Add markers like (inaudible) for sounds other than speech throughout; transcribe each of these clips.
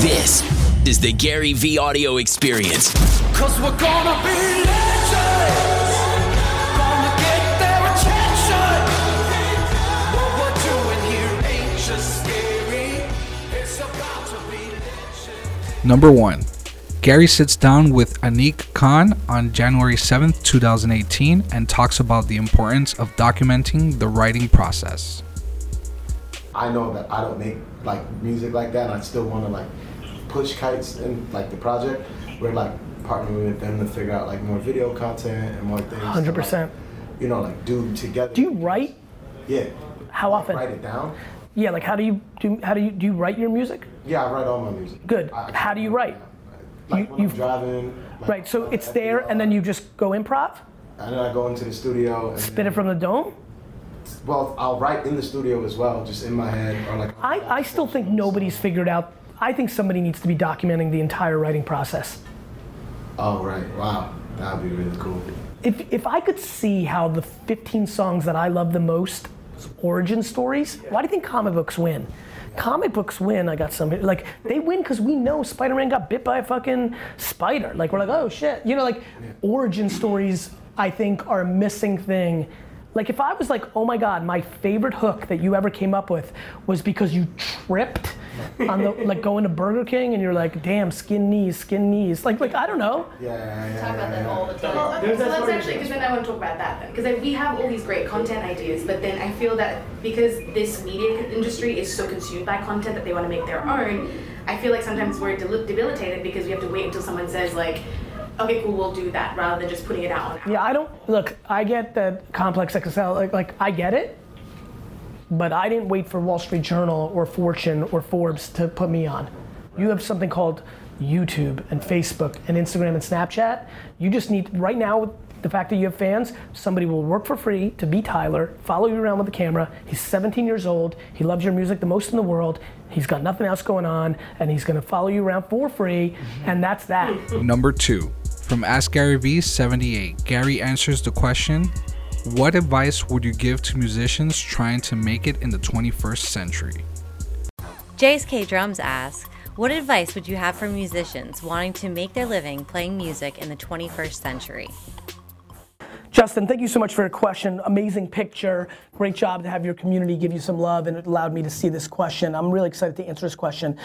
This is the Gary V audio experience. Cause we're gonna be legends. Gonna get their attention. What we're doing here ain't just scary. It's about to be legend. Number one, Gary sits down with Anik Khan on January 7th, 2018, and talks about the importance of documenting the writing process. I know that I don't make like music like that. And I still want to like push kites in like the project. We're like partnering with them to figure out like more video content and more things. 100%. You know, like do together. Do you write? Yeah. How often? Write it down. Yeah, like how do you do? How do you do? You write your music? Yeah, I write all my music. Good. I- I- How do you write? Like You- when I'm you've- driving. Like, Right. So uh, it's there, the, and uh, then you just go improv, And then I go into the studio. And spit it from the dome. Well, I'll write in the studio as well, just in my head or like. I, I still think nobody's figured out. I think somebody needs to be documenting the entire writing process. Oh right! Wow, that'd be really cool. If, if I could see how the 15 songs that I love the most, origin stories, why do you think comic books win? Comic books win, I got some, like, they win because we know Spider Man got bit by a fucking spider. Like, we're like, oh shit. You know, like, origin stories, I think, are a missing thing. Like, if I was like, oh my god, my favorite hook that you ever came up with was because you tripped on the, (laughs) like, going to Burger King and you're like, damn, skin knees, skin knees. Like, like I don't know. Yeah, yeah, yeah. talk about yeah, that yeah. all the time. Well, okay, so let's actually, because then I want to talk about that then. Because we have all these great content ideas, but then I feel that because this media industry is so consumed by content that they want to make their own, I feel like sometimes we're debilitated because we have to wait until someone says like, okay, cool, we'll do that, rather than just putting it out on. Yeah, I don't look. I get that complex XSL. Like, like I get it, but I didn't wait for Wall Street Journal or Fortune or Forbes to put me on. You have something called YouTube and Facebook and Instagram and Snapchat. You just need right now. with The fact that you have fans, somebody will work for free to be Tyler, follow you around with a camera. He's 17 years old. He loves your music the most in the world. He's got nothing else going on, and he's gonna follow you around for free, and that's that. Number two, from Ask Gary V 78, Gary answers the question What advice would you give to musicians trying to make it in the 21st century? JSK Drums asks, what advice would you have for musicians wanting to make their living playing music in the 21st century? Justin, thank you so much for your question. Amazing picture. Great job to have your community give you some love, and it allowed me to see this question. I'm really excited to answer this question.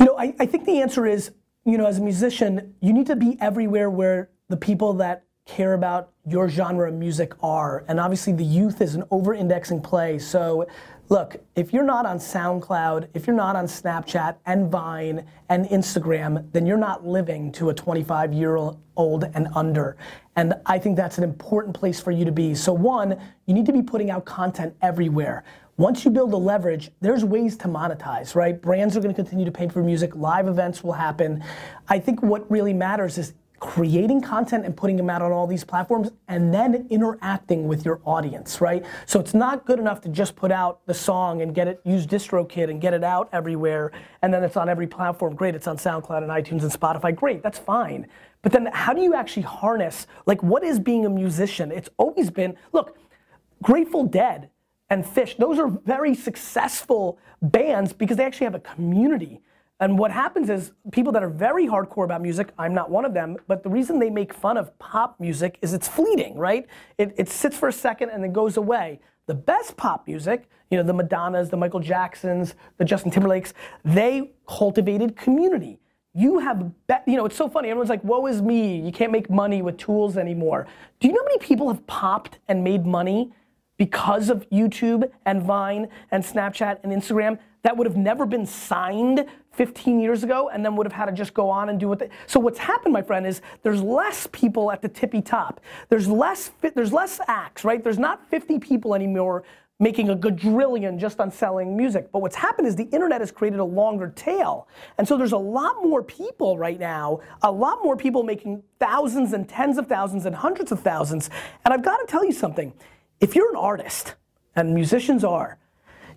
You know, I, I think the answer is, you know, as a musician, you need to be everywhere where the people that care about your genre of music are. And obviously, the youth is an over indexing play. So, look, if you're not on SoundCloud, if you're not on Snapchat and Vine and Instagram, then you're not living to a 25 year old and under. And I think that's an important place for you to be. So, one, you need to be putting out content everywhere. Once you build a leverage, there's ways to monetize, right? Brands are gonna continue to pay for music, live events will happen. I think what really matters is creating content and putting them out on all these platforms and then interacting with your audience, right? So it's not good enough to just put out the song and get it, use DistroKid and get it out everywhere and then it's on every platform. Great, it's on SoundCloud and iTunes and Spotify. Great, that's fine. But then how do you actually harness, like what is being a musician? It's always been, look, Grateful Dead and Phish, those are very successful bands because they actually have a community. And what happens is people that are very hardcore about music, I'm not one of them, but the reason they make fun of pop music is it's fleeting, right? It, it sits for a second and then goes away. The best pop music, you know, the Madonnas, the Michael Jacksons, the Justin Timberlakes, they cultivated community. You have, be- you know, it's so funny. Everyone's like, woe is me. You can't make money with tools anymore. Do you know how many people have popped and made money because of YouTube and Vine and Snapchat and Instagram that would have never been signed 15 years ago and then would have had to just go on and do what they so what's happened my friend is there's less people at the tippy top. There's less there's less acts right? There's not 50 people anymore making a quadrillion just on selling music. But what's happened is the internet has created a longer tail. And so there's a lot more people right now a lot more people making thousands and tens of thousands and hundreds of thousands. And i've got to tell you something if you're an artist and musicians are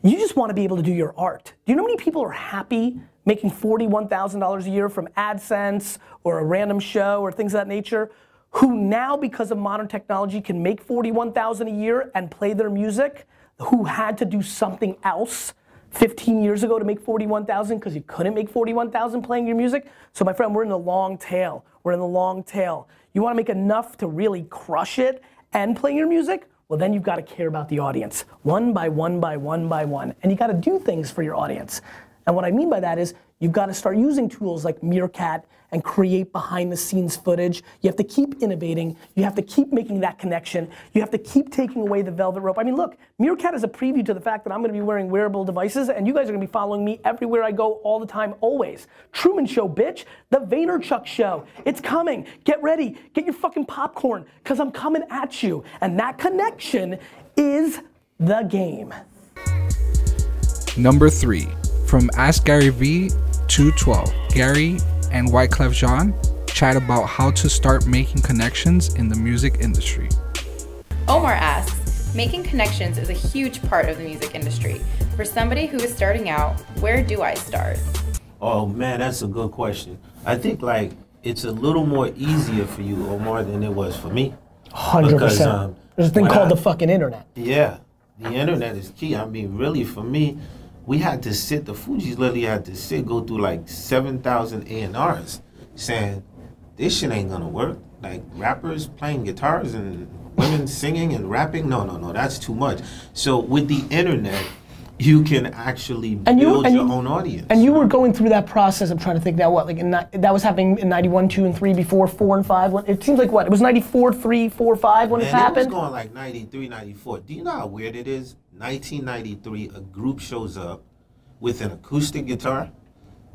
you just want to be able to do your art. Do you know how many people are happy making $41,000 a year from AdSense or a random show or things of that nature who now because of modern technology can make 41,000 a year and play their music who had to do something else 15 years ago to make 41,000 because you couldn't make 41,000 playing your music. So my friend, we're in the long tail. We're in the long tail. You want to make enough to really crush it and play your music? Well, then you've got to care about the audience, one by one by one by one, and you got to do things for your audience. And what I mean by that is you've got to start using tools like Meerkat and create behind the scenes footage. You have to keep innovating. You have to keep making that connection. You have to keep taking away the velvet rope. I mean, look, Meerkat is a preview to the fact that I'm going to be wearing wearable devices and you guys are going to be following me everywhere I go all the time, always. Truman Show, bitch. The Vaynerchuk Show. It's coming. Get ready. Get your fucking popcorn because I'm coming at you. And that connection is the game. Number three, from Ask Gary V 212. Gary and Wyclef Jean chat about how to start making connections in the music industry. Omar asks, making connections is a huge part of the music industry. For somebody who is starting out, where do I start? Oh man, that's a good question. I think like it's a little more easier for you, Omar, than it was for me. 100%. Because, um, There's a thing called I- the fucking internet. Yeah, the internet is key. I mean, really, for me, we had to sit. The Fugees literally had to sit, go through like seven thousand A and R's, saying this shit ain't gonna work. Like rappers playing guitars and women singing and rapping. No, no, no, that's too much. So with the internet, you can actually And you- build and your you- own audience. And you were going through that process. I'm trying to think now. What like in, that was happening in '91, two and three before four and five. When, it seems like what it was '94, three, four, five when it Man, it happened. was going like 93, 94. Do you know how weird it is? 1993, a group shows up with an acoustic guitar,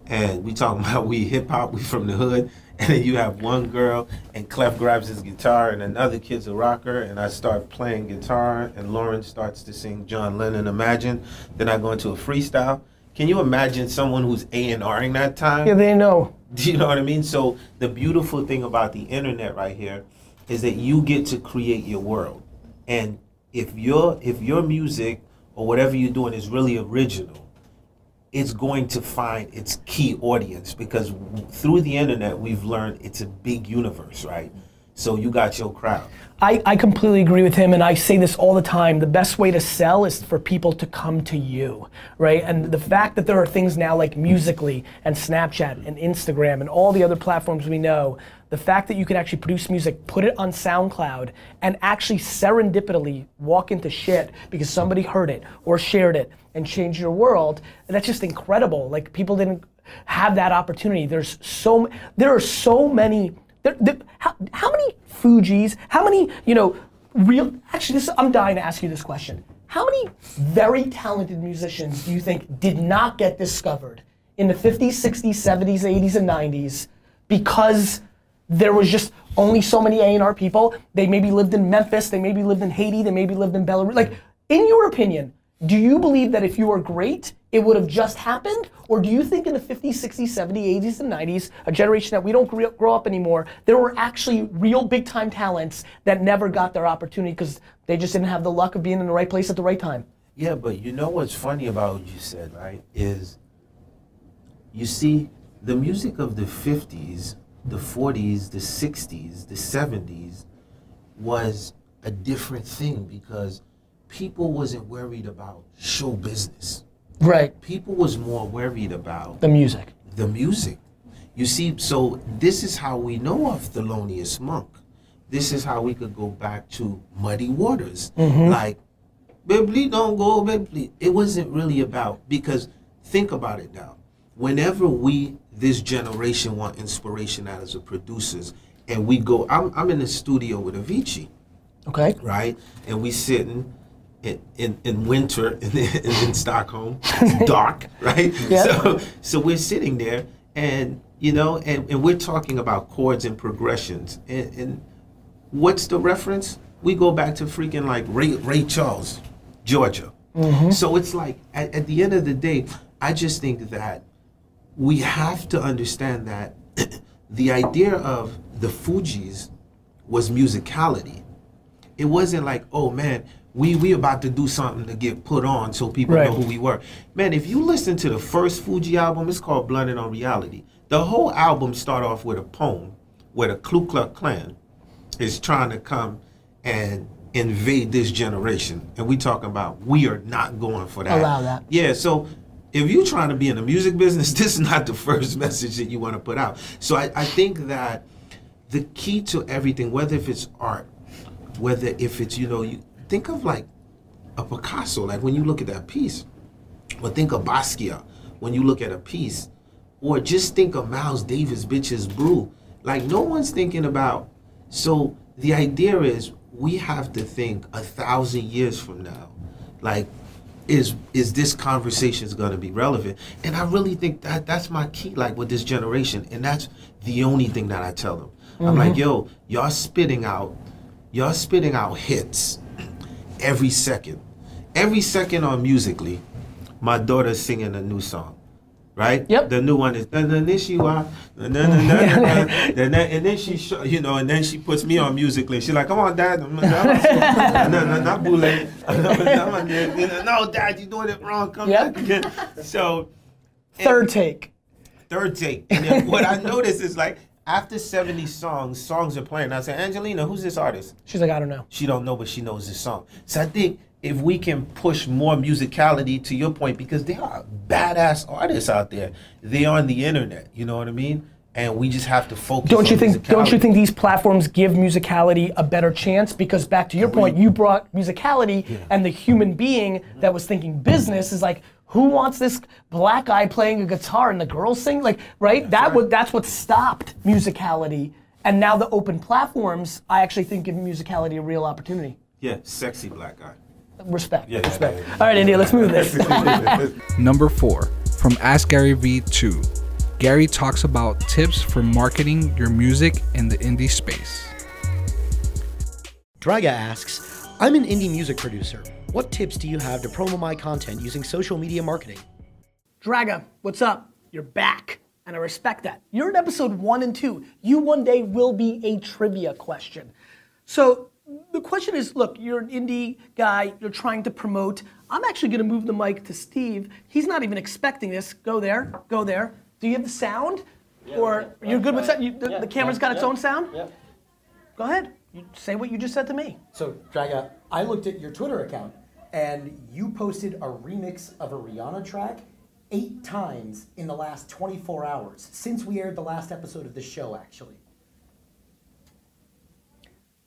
and we talking (laughs) about we hip hop, we from the hood, (laughs) and then you have one girl, and Clef grabs his guitar, and another kid's a rocker, and I start playing guitar, and Lauryn starts to sing John Lennon Imagine. Then I go into a freestyle. Can you imagine someone who's A and R'ing that time? yeah, they know. (laughs) Do you know what I mean? So the beautiful thing about the internet right here is that you get to create your world. And if your if your music or whatever you're doing is really original, it's going to find its key audience because through the internet we've learned it's a big universe, right? So you got your crowd. I, I completely agree with him, and I say this all the time. The best way to sell is for people to come to you, right? And the fact that there are things now like Musical.ly and Snapchat and Instagram and all the other platforms we know, the fact that you can actually produce music, put it on SoundCloud, and actually serendipitously walk into shit because somebody heard it or shared it and changed your world, that's just incredible. Like people didn't have that opportunity. There's so there are so many there, there, how, how many Fugees, how many, you know, real, actually, this, I'm dying to ask you this question. How many very talented musicians do you think did not get discovered in the 50s, 60s, 70s, 80s, and 90s because there was just only so many A&R people? They maybe lived in Memphis, they maybe lived in Haiti, they maybe lived in Belarus. Like, in your opinion, do you believe that if you were great, it would have just happened? Or do you think in the 50s, 60s, 70s, 80s, and 90s, a generation that we don't grow up anymore, there were actually real big time talents that never got their opportunity because they just didn't have the luck of being in the right place at the right time? Yeah, but you know what's funny about what you said, right? Is you see the music of the 50s, the 40s, the 60s, the 70s was a different thing because people wasn't worried about show business. Right. People was more worried about The music. the music. You see, so this is how we know of Thelonious Monk. This is how we could go back to Muddy Waters. Mm-hmm. Like, Bibli don't go, Bibli. It wasn't really about, because think about it now. Whenever we, this generation, want inspiration out as a producers, and we go, I'm, I'm in the studio with Avicii Okay. right? And we sitting in, in, in winter (laughs) in, in, Stockholm. It's (laughs) dark, right? Yeah. So so we're sitting there and you know and, and we're talking about chords and progressions. And, and what's the reference? We go back to freaking like Ray, Ray Charles, Georgia. Mm-hmm. So it's like at, at the end of the day, I just think that we have to understand that (clears throat) the idea of the Fugees was musicality. It wasn't like, oh man, we we about to do something to get put on so people Right. know who we were. Man, if you listen to the first Fugee album, it's called Blunted on Reality. The whole album start off with a poem where the Ku Klux Klan is trying to come and invade this generation. And we talking about we are not going for that. Allow that. Yeah, so if you're trying to be in the music business, (laughs) this is not the first message that you want to put out. So I, I think that the key to everything, whether if it's art, whether if it's, you know, you think of like a Picasso, like when you look at that piece, or think of Basquiat when you look at a piece, or just think of Miles Davis, Bitches Brew. Like no one's thinking about. So the idea is we have to think a thousand years from now, like is is this conversation is going to be relevant? And i really think that that's my key like with this generation and that's the only thing that i tell them. I'm like mm-hmm. yo y'all spitting out y'all spitting out hits every second. Every second on Musical.ly my daughter's singing a new song right Yep. the new one is and then and then she show, you know and then she puts me on Musical.ly she's like come on dad (laughs) no no no not boule (laughs) no dad you're doing it wrong come Yep. back again so Third take. third take. And then what I noticed is like after 70 songs, songs are playing. I said, Angelina, who's this artist? She's like, I don't know. She don't know, but she knows this song. So I think if we can push more musicality to your point, because there are badass artists out there. They are on the internet, you know what I mean? And we just have to focus. Don't you on think? Don't you think these platforms give musicality a better chance? Because back to your point, you brought musicality, and the human being mm-hmm. that was thinking business is like, who wants this black guy playing a guitar and the girls sing? Like, right? that would that's what stopped musicality. And now the open platforms, I actually think give musicality a real opportunity. Yeah, sexy black guy. Respect. Yeah, yeah, respect. yeah, yeah. All right, India, let's move this. (laughs) Number four, from Ask Gary V2. Gary talks about tips for marketing your music in the indie space. Draga asks, I'm an indie music producer. What tips do you have to promo my content using social media marketing? Draga, what's up? You're back, and I respect that. You're in episode one and two. You one day will be a trivia question. So the question is look, you're an indie guy, you're trying to promote. I'm actually gonna move the mic to Steve. He's not even expecting this. Go there, go there. Do you have the sound? or you're good with sound? You, the, the camera's got its own sound? Yep. Go ahead. You say what you just said to me. So, Draga, I looked at your Twitter account and you posted a remix of a Rihanna track eight times in the last 24 hours since we aired the last episode of the show, actually.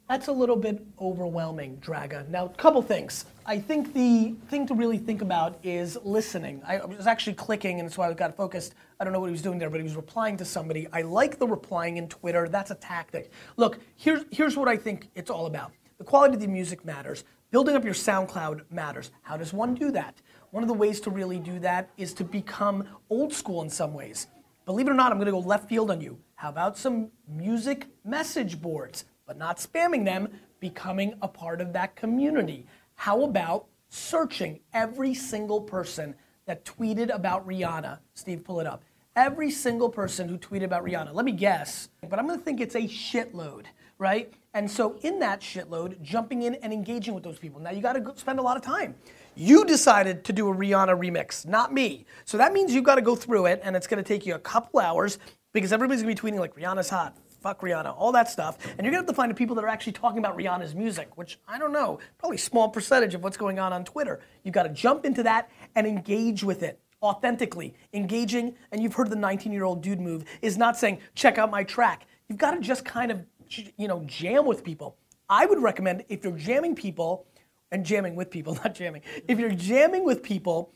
That's a little bit overwhelming, Draga. Now, a couple things. I think the thing to really think about is listening. I was actually clicking, and that's why I got focused. I don't know what he was doing there, but he was replying to somebody. I like the replying in Twitter. That's a tactic. Look, here's here's what I think it's all about. The quality of the music matters. Building up your SoundCloud matters. How does one do that? One of the ways to really do that is to become old school in some ways. Believe it or not, I'm to go left field on you. How about some music message boards, but not spamming them, becoming a part of that community? How about searching every single person that tweeted about Rihanna? Steve, pull it up. Every single person who tweeted about Rihanna. Let me guess, but I'm to think it's a shitload, right? And so in that shitload, jumping in and engaging with those people. Now you got to spend a lot of time. You decided to do a Rihanna remix, not me. So that means you've got to go through it, and it's to take you a couple hours because everybody's to be tweeting like Rihanna's hot, fuck Rihanna, all that stuff. And you're to have to find the people that are actually talking about Rihanna's music, which I don't know, probably small percentage of what's going on on Twitter. You've got to jump into that and engage with it authentically. Engaging, and you've heard the 19 year old dude move, is not saying, check out my track. You've got to just kind of, you know, jam with people. I would recommend if you're jamming people, and jamming with people, (laughs) not jamming. If you're jamming with people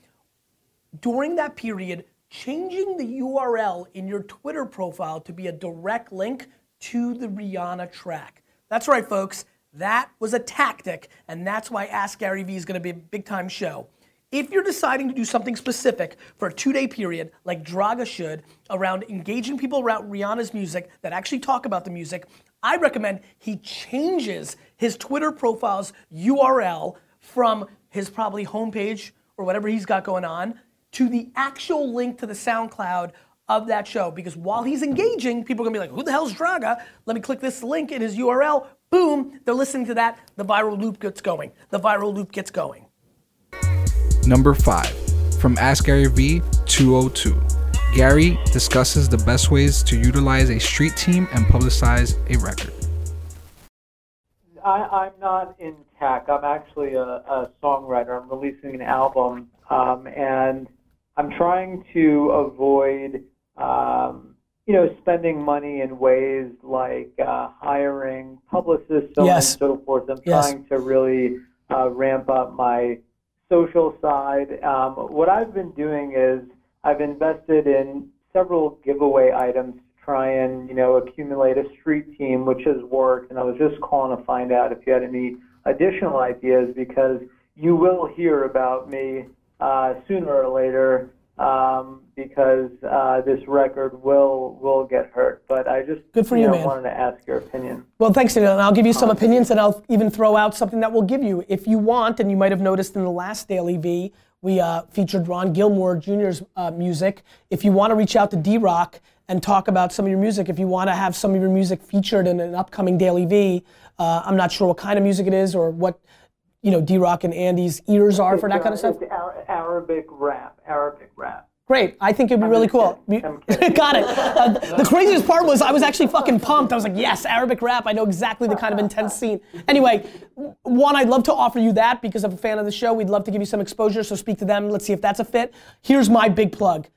during that period, changing the URL in your Twitter profile to be a direct link to the Rihanna track. That's right, folks. That was a tactic, and that's why Ask Gary Vee is going to be a big time show. If you're deciding to do something specific for a two day period, like Draga should, around engaging people around Rihanna's music that actually talk about the music, I recommend he changes his Twitter profile's URL from his probably homepage or whatever he's got going on to the actual link to the SoundCloud of that show. Because while he's engaging, people are gonna be like, who the hell's Draga? Let me click this link in his URL. Boom, they're listening to that. The viral loop gets going. The viral loop gets going. Number five, from Ask Gary V 202. Gary discusses the best ways to utilize a street team and publicize a record. I, I'm not in tech. I'm actually a, a songwriter. I'm releasing an album, um, and I'm trying to avoid, um, you know, spending money in ways like uh, hiring publicists, so on Yes. and so forth. I'm Yes. trying to really uh, ramp up my social side. Um, what I've been doing is I've invested in several giveaway items to try and, you know, accumulate a street team, which has worked. And I was just calling to find out if you had any additional ideas because you will hear about me uh, sooner or later um, because uh, this record will will get hurt. But I just Good for you, know, man. wanted to ask your opinion. Well, thanks, Daniel. And I'll give you some opinions, and I'll even throw out something that we'll give you if you want. And you might have noticed in the last Daily V, we uh, featured Ron Gilmore Jr.'s uh, music. If you want to reach out to D Rock and talk about some of your music, if you want to have some of your music featured in an upcoming Daily V, uh, I'm not sure what kind of music it is or what you know D Rock and Andy's ears are for that kind of stuff. Arabic rap. Arabic rap. Great. I think it'd be really cool. (laughs) Got it. Uh, (laughs) the craziest part was I was actually fucking pumped. I was like, yes, Arabic rap. I know exactly the kind of intense scene. Anyway, one, I'd love to offer you that because I'm a fan of the show. We'd love to give you some exposure, so speak to them. Let's see if that's a fit. Here's my big plug.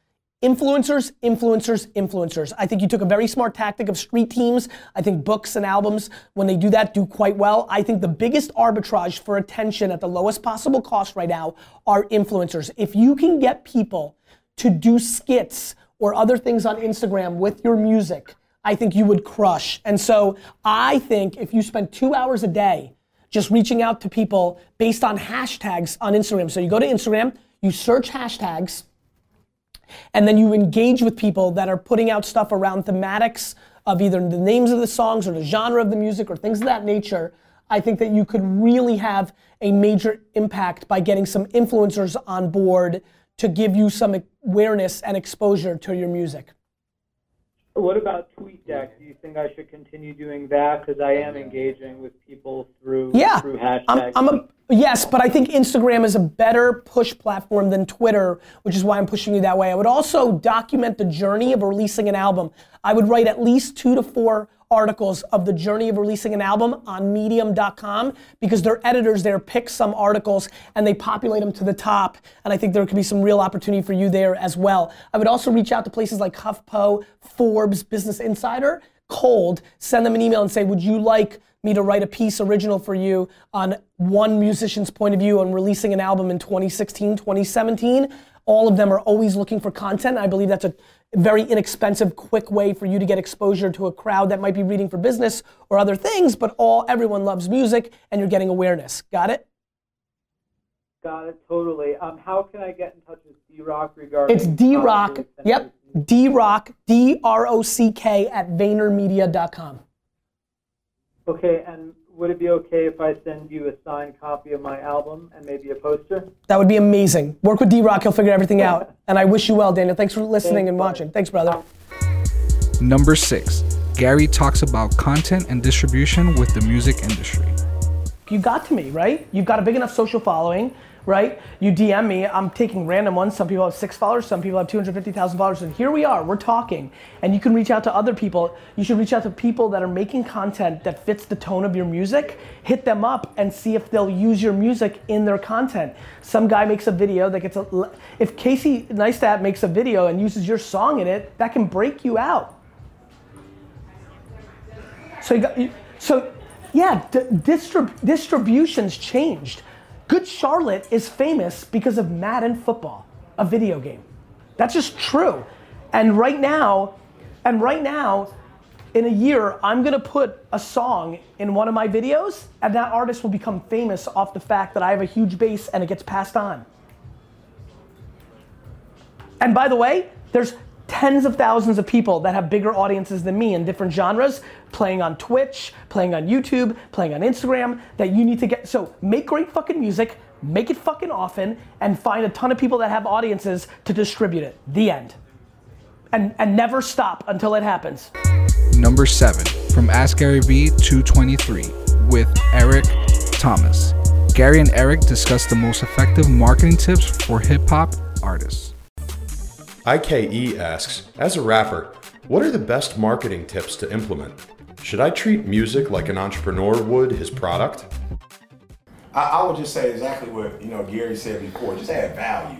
Influencers, influencers, influencers. I think you took a very smart tactic of street teams. I think books and albums, when they do that, do quite well. I think the biggest arbitrage for attention at the lowest possible cost right now are influencers. If you can get people to do skits or other things on Instagram with your music, I think you would crush. And so I think if you spend two hours a day just reaching out to people based on hashtags on Instagram. So you go to Instagram, you search hashtags, and then you engage with people that are putting out stuff around thematics of either the names of the songs or the genre of the music or things of that nature. I think that you could really have a major impact by getting some influencers on board to give you some awareness and exposure to your music. What about TweetDeck? Think I should continue doing that? Because I am engaging with people through Yeah, through hashtags. I'm, I'm a yes, but I think Instagram is a better push platform than Twitter, which is why I'm pushing you that way. I would also document the journey of releasing an album. I would write at least two to four articles of the journey of releasing an album on medium.com because their editors there pick some articles and they populate them to the top and i think there could be some real opportunity for you there as well i would also reach out to places like huffpo forbes business insider cold send them an email and say would you like me to write a piece original for you on one musician's point of view on releasing an album in 2016 2017 all of them are always looking for content i believe that's a very inexpensive, quick way for you to get exposure to a crowd that might be reading for business or other things, but all everyone loves music and you're getting awareness. Got it? Got it totally. Um, how can I get in touch with D Rock regarding? It's D Rock. Yep. D Rock, D R O C K at VaynerMedia.com. Okay, and would it be okay if I send you a signed copy of my album and maybe a poster? That would be amazing. Work with D Rock, he'll figure everything out. And I wish you well, Daniel. Thanks for listening and watching. Thanks, brother. Number six, Gary talks about content and distribution with the music industry. you got to me, right? You've got a big enough social following, right? You DM me, I'm taking random ones. Some people have six followers, some people have 250,000 followers. And here we are, we're talking. And you can reach out to other people. You should reach out to people that are making content that fits the tone of your music. Hit them up and see if they'll use your music in their content. Some guy makes a video that gets a. If Casey Neistat makes a video and uses your song in it, that can break you out. So you got, so yeah, distrib- distribution's changed. Good Charlotte is famous because of Madden football, a video game. That's just true. And right now, and right now, in a year, I'm gonna put a song in one of my videos, and that artist will become famous off the fact that I have a huge base and it gets passed on. And by the way, there's tens of thousands of people that have bigger audiences than me in different genres, playing on Twitch, playing on YouTube, playing on Instagram, that you need to get. So make great fucking music, make it fucking often, and find a ton of people that have audiences to distribute it. The end. And, and never stop until it happens. Number seven, from Ask Gary V 223 with Eric Thomas. Gary and Eric discuss the most effective marketing tips for hip hop artists. IKE asks, as a rapper, what are the best marketing tips to implement? Should I treat music like an entrepreneur would his product? I, I would just say exactly what you know Gary said before. Just add value.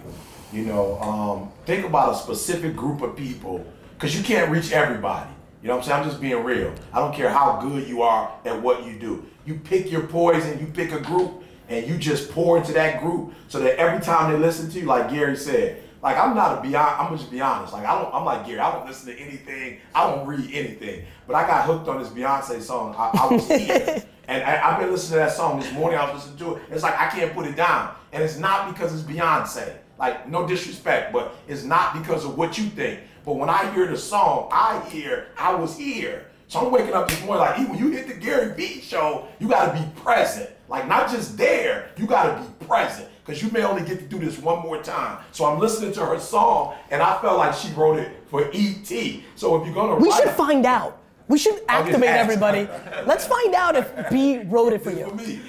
You know, um, think about a specific group of people because you can't reach everybody. You know what I'm saying? I'm just being real. I don't care how good you are at what you do. You pick your poison, you pick a group, and you just pour into that group so that every time they listen to you, like Gary said, like I'm not a beyond. I'm gonna just be honest. Like I don't. I'm like Gary. I don't listen to anything. I don't read anything. But I got hooked on this Beyonce song. I, I was here, (laughs) and I, I've been listening to that song this morning. I was listening to it. It's like I can't put it down, and it's not because it's Beyonce. Like no disrespect, but it's not because of what you think. But when I hear the song, I hear I was here. So I'm waking up this morning like, "E, when you hit the Gary Vee show, you gotta be present. Like not just there, you gotta be present. Cause you may only get to do this one more time. So I'm listening to her song and I felt like she wrote it for E.T. So if you're gonna We write should find out. We should activate everybody. Let's find out if B wrote it for you. me.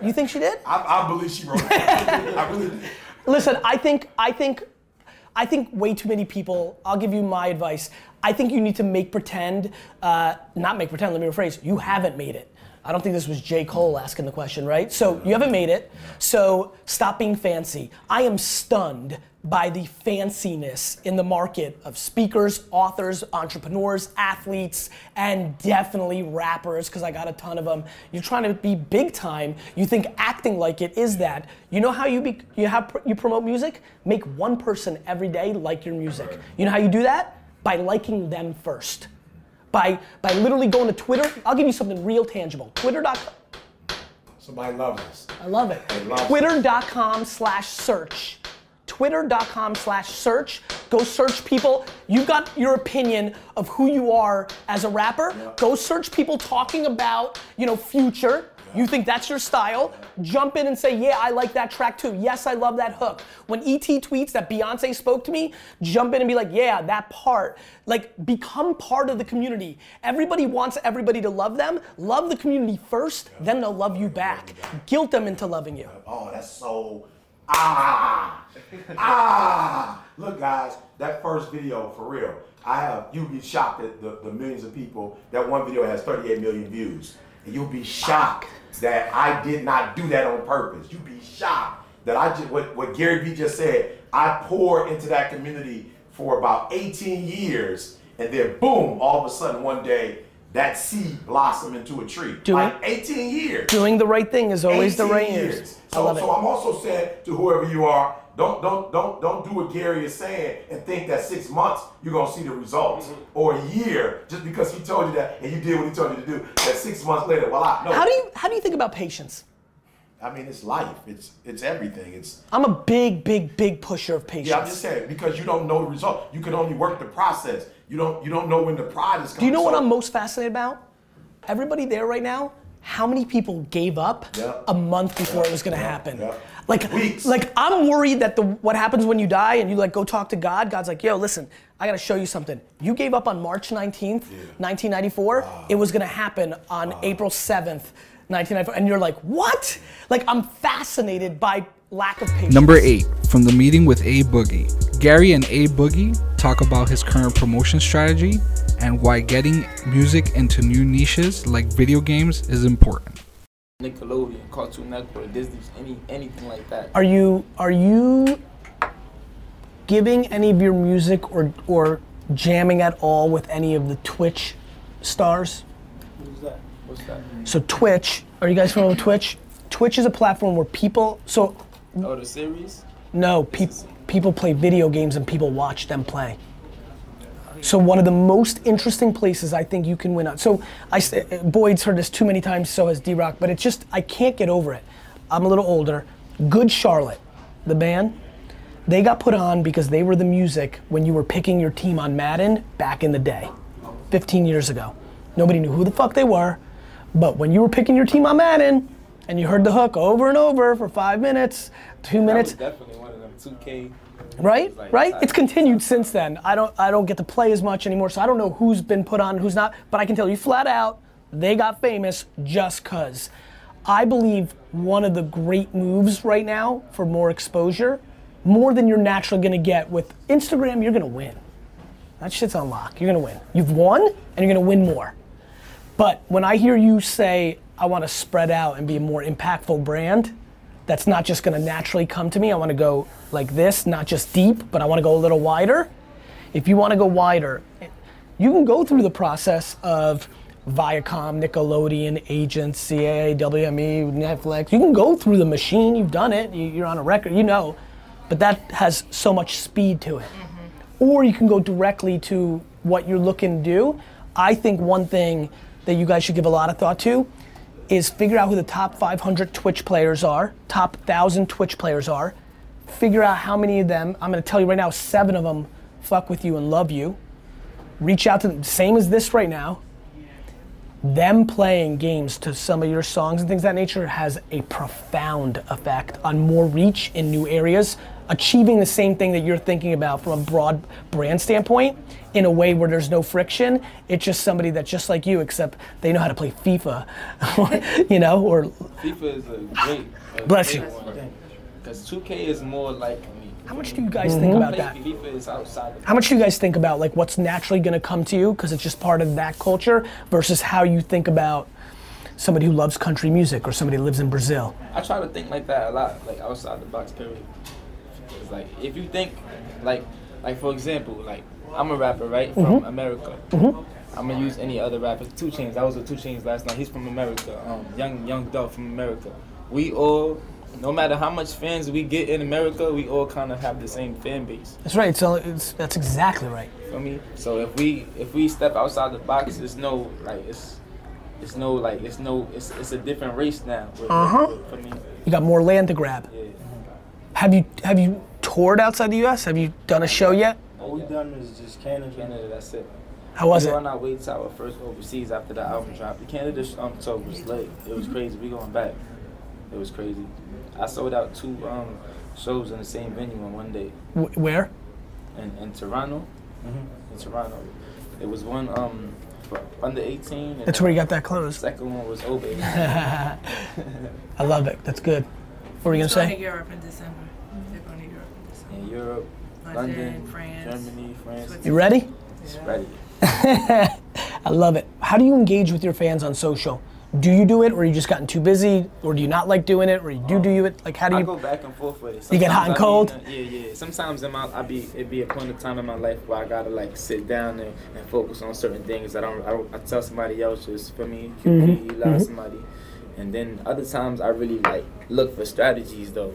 You think she did? I, I believe she wrote it. I really did. Listen, I think I think I think way too many people. I'll give you my advice. I think you need to make pretend, uh, not make pretend. Let me rephrase. You haven't made it. I don't think this was J. Cole asking the question, right? So you haven't made it. So stop being fancy. I am stunned by the fanciness in the market of speakers, authors, entrepreneurs, athletes, and definitely rappers, because I got a ton of them. You're trying to be big time. You think acting like it is that. You know how you be, you have you promote music? Make one person every day like your music. You know how you do that? By liking them first. By by literally going to Twitter. I'll give you something real tangible. Twitter.com. Somebody loves this. I love it. They love it. Twitter.com slash search. Twitter.com slash search. Go search people. You've got your opinion of who you are as a rapper. Go search people talking about, you know, future. You think that's your style? Jump in and say, yeah, I like that track too. Yes, I love that hook. When ET tweets that Beyonce spoke to me, jump in and be like, yeah, that part. Like, become part of the community. Everybody wants everybody to love them. Love the community first, then they'll love you back. Guilt them into loving you. Oh, that's so ah ah. Look, guys, that first video for real. I have you'll be shocked at the, the millions of people. That one video has 38 million views, and you'll be shocked that I did not do that on purpose. You'll be shocked that I just what what Gary Vee just said. I poured into that community for about 18 years, and then boom, all of a sudden one day. That seed blossomed into a tree. Doing- like 18 years. Doing the right thing is always the right years. So, so. I'm also saying to whoever you are, don't don't don't don't do what Gary is saying and think that six months you're gonna see the results mm-hmm. or a year just because he told you that and you did what he told you to do. That six months later, voila. No, How do you how do you think about patience? I mean, it's life. It's it's everything. It's I'm a big, big, big pusher of patience. yeah. I'm just saying because you don't know the result. You can only work the process. You don't you don't know when the pride is coming. Do you know what I'm most fascinated about? Everybody there right now, how many people gave up Yep. a month before Yep. it was gonna Yep. happen? Yep. Like, Weeks. like I'm worried that the what happens when you die and you like go talk to God. God's like, yo, listen, I gotta show you something. You gave up on March 19th, 1994. It was gonna happen on April 7th, 1994, and you're like, what? Like I'm fascinated by lack of patience. Number eight, from the meeting with A Boogie. Gary and A Boogie talk about his current promotion strategy and why getting music into new niches like video games is important. Nickelodeon, Cartoon Network, Disney, any anything like that. Are you are you giving any of your music or or jamming at all with any of the Twitch stars? Who's that? What's that? So Twitch, are you guys familiar with Twitch? Twitch is a platform where people so Oh, the series? no, pe- people play video games and people watch them play. So one of the most interesting places I think you can win on. So I Boyd's heard this too many times, so has D-Rock, but it's just I can't get over it. I'm a little older. Good Charlotte, the band, they got put on because they were the music when you were picking your team on Madden back in the day, 15 years ago. Nobody knew who the fuck they were, but when you were picking your team on Madden and you heard the hook over and over for five minutes, two minutes, definitely one of them 2K. Right? Like, right? I- It's continued since then. I don't I don't get to play as much anymore, so I don't know who's been put on, who's not. But I can tell you flat out, they got famous just cause. I believe one of the great moves right now for more exposure, more than you're naturally gonna get with Instagram, you're gonna win. That shit's on lock. You're gonna win. You've won, and you're gonna win more. But when I hear you say, I want to spread out and be a more impactful brand, that's not just gonna naturally come to me. I wanna go like this, not just deep, but I wanna go a little wider. If you wanna go wider, you can go through the process of Viacom, Nickelodeon, agents, CAA, WME, Netflix. You can go through the machine, you've done it, you- you're on a record, you know, but that has so much speed to it. Mm-hmm. Or you can go directly to what you're looking to do. I think one thing that you guys should give a lot of thought to is figure out who the top 500 Twitch players are, top 1,000 Twitch players are. Figure out how many of them, I'm gonna tell you right now, seven of them fuck with you and love you. Reach out to them, same as this right now. Them playing games to some of your songs and things that nature has a profound effect on more reach in new areas, achieving the same thing that you're thinking about from a broad brand standpoint in a way where there's no friction. It's just somebody that's just like you, except they know how to play FIFA, (laughs) you know, or FIFA is a great. A Bless great you. Because 2K is more like me. How much do you guys think mm-hmm. about that? FIFA is outside. How much do you guys think about like what's naturally going to come to you because it's just part of that culture versus how you think about somebody who loves country music or somebody who lives in Brazil? I try to think like that a lot, like outside the box. Period. It's like if you think, like, like for example, like I'm a rapper, right, from Mhm. America. Mhm. I'm gonna use any other rapper. 2 Chainz. I was with 2 Chainz last night. He's from America. Um, young Young Dog from America. We all, no matter how much fans we get in America, we all kind of have the same fan base. That's right. So it's, that's exactly right. For me, so if we if we step outside the box, it's no like it's it's no like it's no it's it's a different race now. Uh huh. For me, You got more land to grab. Have you have you toured outside the U.S.? Have you done a show yet? all we've done is just Canada. Canada, that's it. How was we it? on our way to our first overseas after the album dropped. The Canada um, tour was late. It was crazy. We going back. It was crazy. I sold out two um, shows in the same venue in one day. Wh- where? In, in Toronto. In Toronto. It was one um, for under 18. and That's where you got that clothes. Second one was Obe. (laughs) I love it. That's good. What were you gonna Going say? to Europe in December. They're going to Europe in December. in Europe, London, London, France, Germany, France. You ready? It's ready. (laughs) I love it. How do you engage with your fans on social? Do you do it, or you just gotten too busy, or do you not like doing it, or you do do it? Like, how do I you? go back and forth with it. You get hot and Sometimes I cold? be yeah, yeah. Sometimes in my, I be it be a point of time in my life where I gotta like sit down and, and focus on certain things. I don't, I don't. I tell somebody else just for me, QP, lie mhm. somebody, and then other times I really like look for strategies though.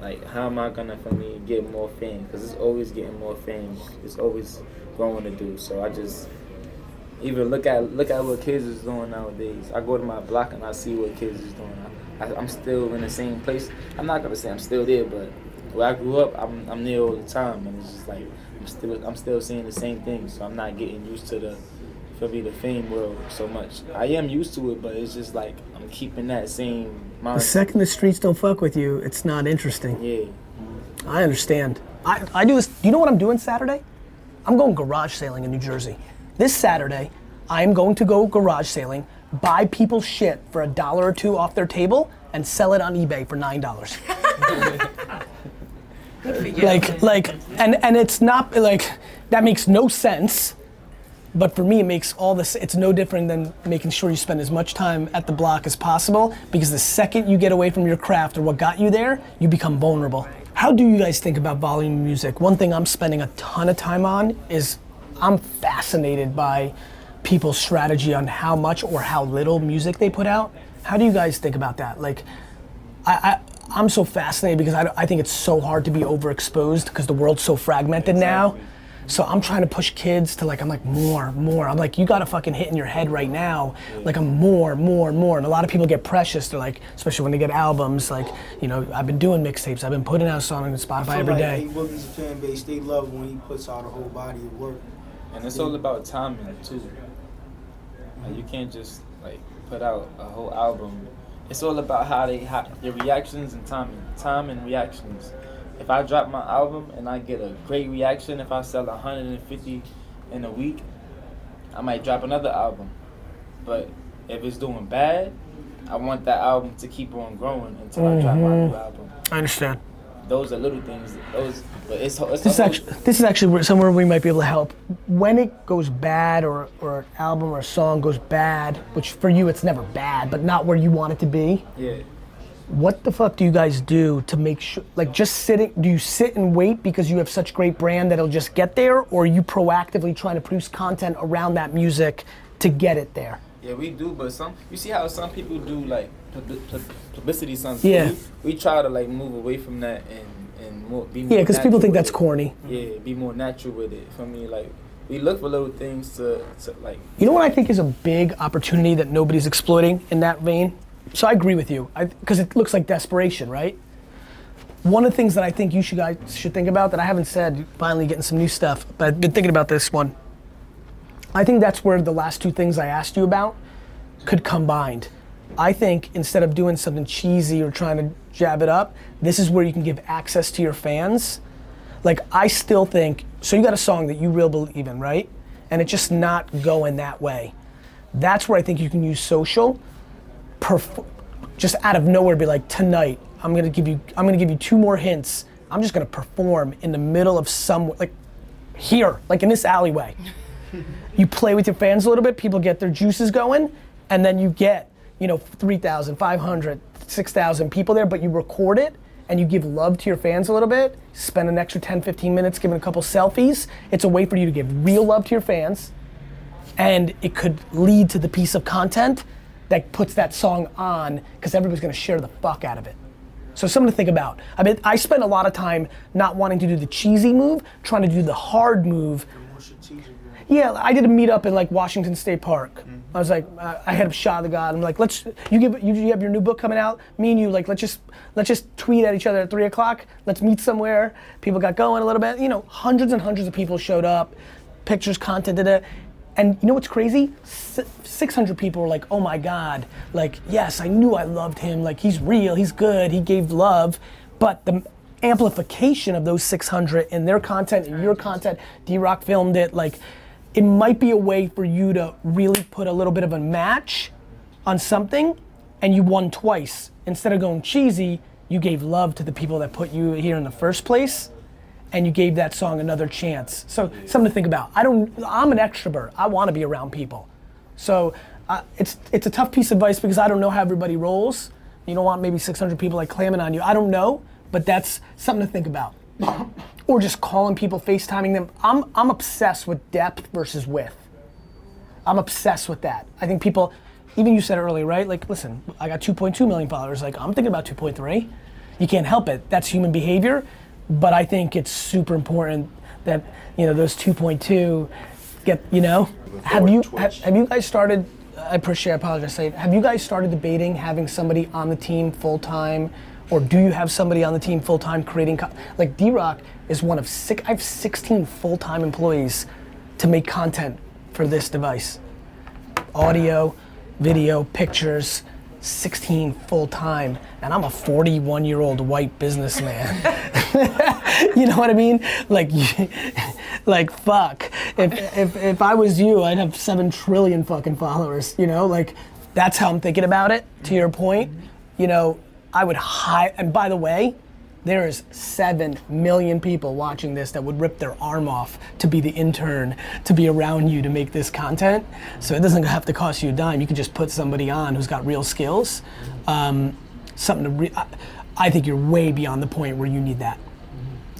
Like how am I gonna for me get more fame? Because it's always getting more fame. It's always growing to do. So I just even look at look at what kids is doing nowadays. I go to my block and I see what kids is doing. I, I, I'm still in the same place. I'm not gonna say I'm still there, but where I grew up, I'm I'm there all the time, and it's just like I'm still I'm still seeing the same thing. So I'm not getting used to the for me the fame world so much. I am used to it, but it's just like I'm keeping that same The second the streets don't fuck with you, it's not interesting. Yeah. I understand. I, I do this. You know what I'm doing Saturday? I'm going garage sailing in New Jersey. This Saturday, I am going to go garage sailing, buy people shit for a dollar or two off their table, and sell it on eBay for nine dollars. (laughs) like, like, and and it's not like that makes no sense. But for me, it makes all this. It's no different than making sure you spend as much time at the block as possible. Because the second you get away from your craft or what got you there, you become vulnerable. How do you guys think about volume music? One thing I'm spending a ton of time on is I'm fascinated by people's strategy on how much or how little music they put out. How do you guys think about that? Like, I, I I'm so fascinated because I, I think it's so hard to be overexposed because the world's so fragmented now. So I'm trying to push kids to like I'm like more, more. I'm like you got to fucking hit in your head right now. Like I'm more, more, more. And a lot of people get precious. They're like, especially when they get albums. Like you know, I've been doing mixtapes. I've been putting out songs on Spotify I feel every like day. A Willie's fan base, they love when he puts out a whole body of work. And it's all about timing too. Like you can't just like put out a whole album. It's all about how they how your reactions and timing. Time and reactions. If I drop my album and I get a great reaction, if I sell 150 in a week, I might drop another album. But if it's doing bad, I want that album to keep on growing until I drop my new mm-hmm. album. I understand. Those are little things. Those, but it's it's This is actually this is actually where- somewhere we might be able to help. When it goes bad, or or an album or a song goes bad, which for you it's never bad, but not where you want it to be. yeah. What the fuck do you guys do to make sure like just sitting do you sit and wait because you have such great brand that it'll just get there or are you proactively trying to produce content around that music to get it there Yeah, we do, but some you see how some people do like pub- pub- publicity stunts. Yeah. We, we try to like move away from that and and more be more yeah because people think that's it. corny Yeah, be more natural with it. For me, like we look for little things to, to like. you know what i think is a big opportunity that nobody's exploiting in that vein so i agree with you because it looks like desperation right one of the things that i think you should guys should think about that i haven't said finally getting some new stuff but i've been thinking about this one I think that's where the last two things I asked you about could combined. I think instead of doing something cheesy or trying to jab it up, this is where you can give access to your fans. Like I still think so you got a song that you real believe in, right? And it's just not going that way. That's where I think you can use social perf- just out of nowhere be like tonight I'm to give you I'm to give you two more hints. I'm just to perform in the middle of some like here, like in this alleyway (laughs) you play with your fans a little bit, people get their juices going, and then you get, you know, 3,000, 500, 6,000 people there, but you record it and you give love to your fans a little bit, spend an extra 10, 15 minutes giving a couple selfies. It's a way for you to give real love to your fans, and it could lead to the piece of content that puts that song on because everybody's gonna share the fuck out of it. So something to think about. I mean, I spend a lot of time not wanting to do the cheesy move, trying to do the hard move. Yeah, I did a meetup in like Washington Square Park. Mm-hmm. I was like, I had a shot of the god. I'm like, let's. You give. You, you have your new book coming out. Me and you, like, let's just let's just tweet at each other at three o'clock. Let's meet somewhere. People got going a little bit. You know, hundreds and hundreds of people showed up. Pictures, content, did it. And you know what's crazy? S- 600 people were like, oh my God, like, yes, I knew I loved him. Like, he's real, he's good, he gave love. But the amplification of those 600 in their content, in your content, D Rock filmed it, like, it might be a way for you to really put a little bit of a match on something and you won twice. Instead of going cheesy, you gave love to the people that put you here in the first place and you gave that song another chance. So something to think about. I don't. I'm an extrovert. I want to be around people. So uh, it's it's a tough piece of advice because I don't know how everybody rolls. You don't want maybe 600 people like clamming on you. I don't know, but that's something to think about. or just calling people, FaceTiming them. I'm I'm obsessed with depth versus width. I'm obsessed with that. I think people, even you said earlier, right? Like, listen, I got 2.2 million followers. Like, I'm thinking about 2.3. You can't help it. That's human behavior. But I think it's super important that you know those 2.2 get you know. Have you have, have you guys started? I appreciate. I apologize. Say, have you guys started debating having somebody on the team full time, or do you have somebody on the team full time creating? Co- like D Rock is one of six. I have 16 full time employees to make content for this device. Audio, video, pictures. 16 full time, and I'm a 41 year old white businessman. (laughs) you know what I mean? Like, (laughs) like fuck. If, if if I was you, I'd have seven trillion fucking followers. You know, like that's how I'm thinking about it. To your point, you know, I would hire. And by the way, there is seven million people watching this that would rip their arm off to be the intern, to be around you to make this content. So it doesn't have to cost you a dime. You can just put somebody on who's got real skills. Um, something to. Re- I, I think you're way beyond the point where you need that.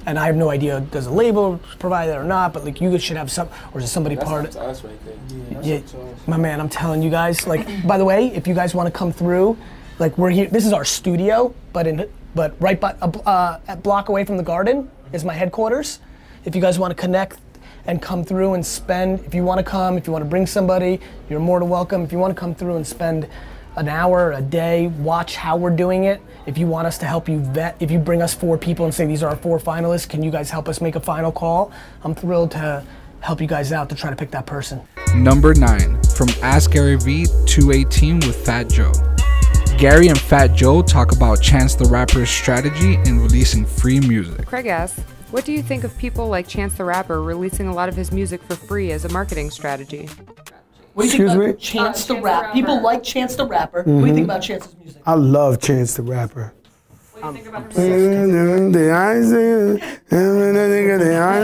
And I have no idea does a label provide that or not, but like you should have some, or is somebody That's part up to us right there. yeah, my man, I'm telling you guys. Like, by the way, if you guys want to come through, like we're here. This is our studio, but in but right by a, uh, a block away from the garden is my headquarters. If you guys want to connect and come through and spend, if you want to come, if you want to bring somebody, you're more than welcome. If you want to come through and spend an hour, a day, watch how we're doing it. If you want us to help you vet, if you bring us four people and say these are our four finalists, can you guys help us make a final call? I'm thrilled to help you guys out to try to pick that person. Number 9 from Ask Gary Vee 218 with Fat Joe. Gary and Fat Joe talk about Chance the Rapper's strategy in releasing free music. Craig asks, what do you think of people like Chance the Rapper releasing a lot of his music for free as a marketing strategy? What do you Excuse think me? about Chance the Rapper? People like Chance the Rapper. What do you think Mhm. about Chance's music? I love Chance the Rapper. What do you think about The eyes in- the eyes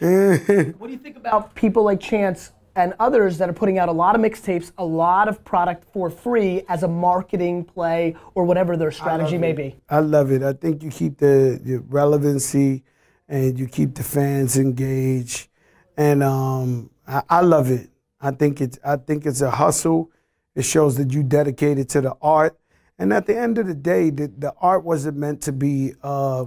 in- What do you think about people like Chance and others that are putting out a lot of mixtapes, a lot of product for free as a marketing play or whatever their strategy may be. I love it. I think you keep the, the relevancy and you keep the fans engaged, and um, I, I love it. I think it's I think it's a hustle. It shows that you dedicated to the art, and at the end of the day, the, the art wasn't meant to be uh,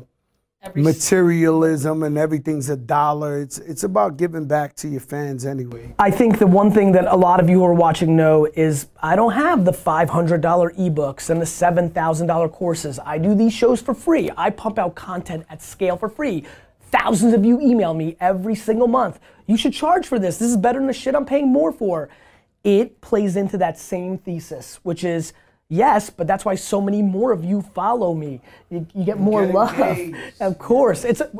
materialism and everything's a dollar. It's it's about giving back to your fans anyway. I think the one thing that a lot of you who are watching know is I don't have the $500 ebooks and the $7,000 courses. I do these shows for free. I pump out content at scale for free. Thousands of you email me every single month. You should charge for this. This is better than the shit I'm paying more for. It plays into that same thesis, which is yes, but that's why so many more of you follow me. You, you get more get love. engaged. Of course. It's a,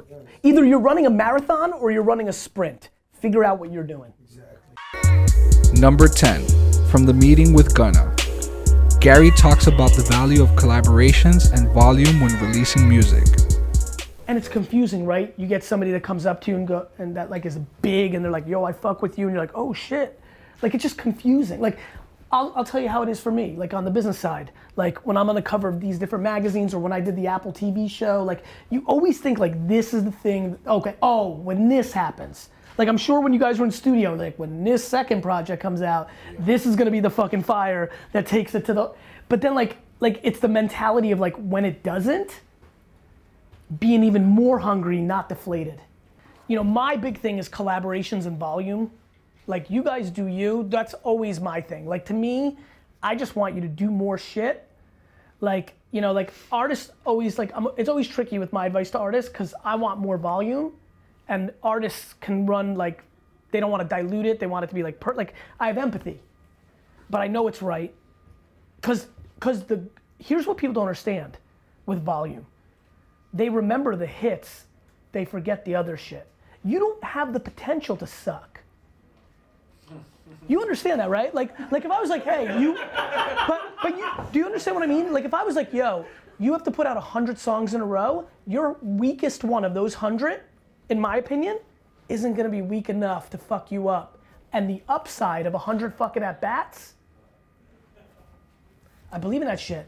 either you're running a marathon or you're running a sprint. Figure out what you're doing. Number 10, from the meeting with Gunna. Gary talks about the value of collaborations and volume when releasing music. And it's confusing, right? You get somebody that comes up to you and go and that like is big and they're like, yo, I fuck with you, and you're like, oh shit. Like it's just confusing. Like I'll, I'll tell you how it is for me, like on the business side. Like when I'm on the cover of these different magazines or when I did the Apple TV show, like you always think like this is the thing, okay, oh, when this happens. Like I'm sure when you guys were in studio, like when this second project comes out, this is gonna be the fucking fire that takes it to the but then like like it's the mentality of like when it doesn't, being even more hungry, not deflated. You know, my big thing is collaborations and volume. Like you guys do you, that's always my thing. Like to me, I just want you to do more shit. Like, you know, like artists always like I'm, it's always tricky with my advice to artists cuz I want more volume and artists can run like they don't want to dilute it, they want it to be like per, like I have empathy. But I know it's right cuz cuz the here's what people don't understand with volume they remember the hits, they forget the other shit. You don't have the potential to suck. You understand that, right? Like, like if I was like, hey, you, but, but you, do you understand what I mean? Like if I was like, yo, you have to put out 100 songs in a row, your weakest one of those 100, in my opinion, isn't gonna be weak enough to fuck you up. And the upside of 100 fucking at bats, I believe in that shit.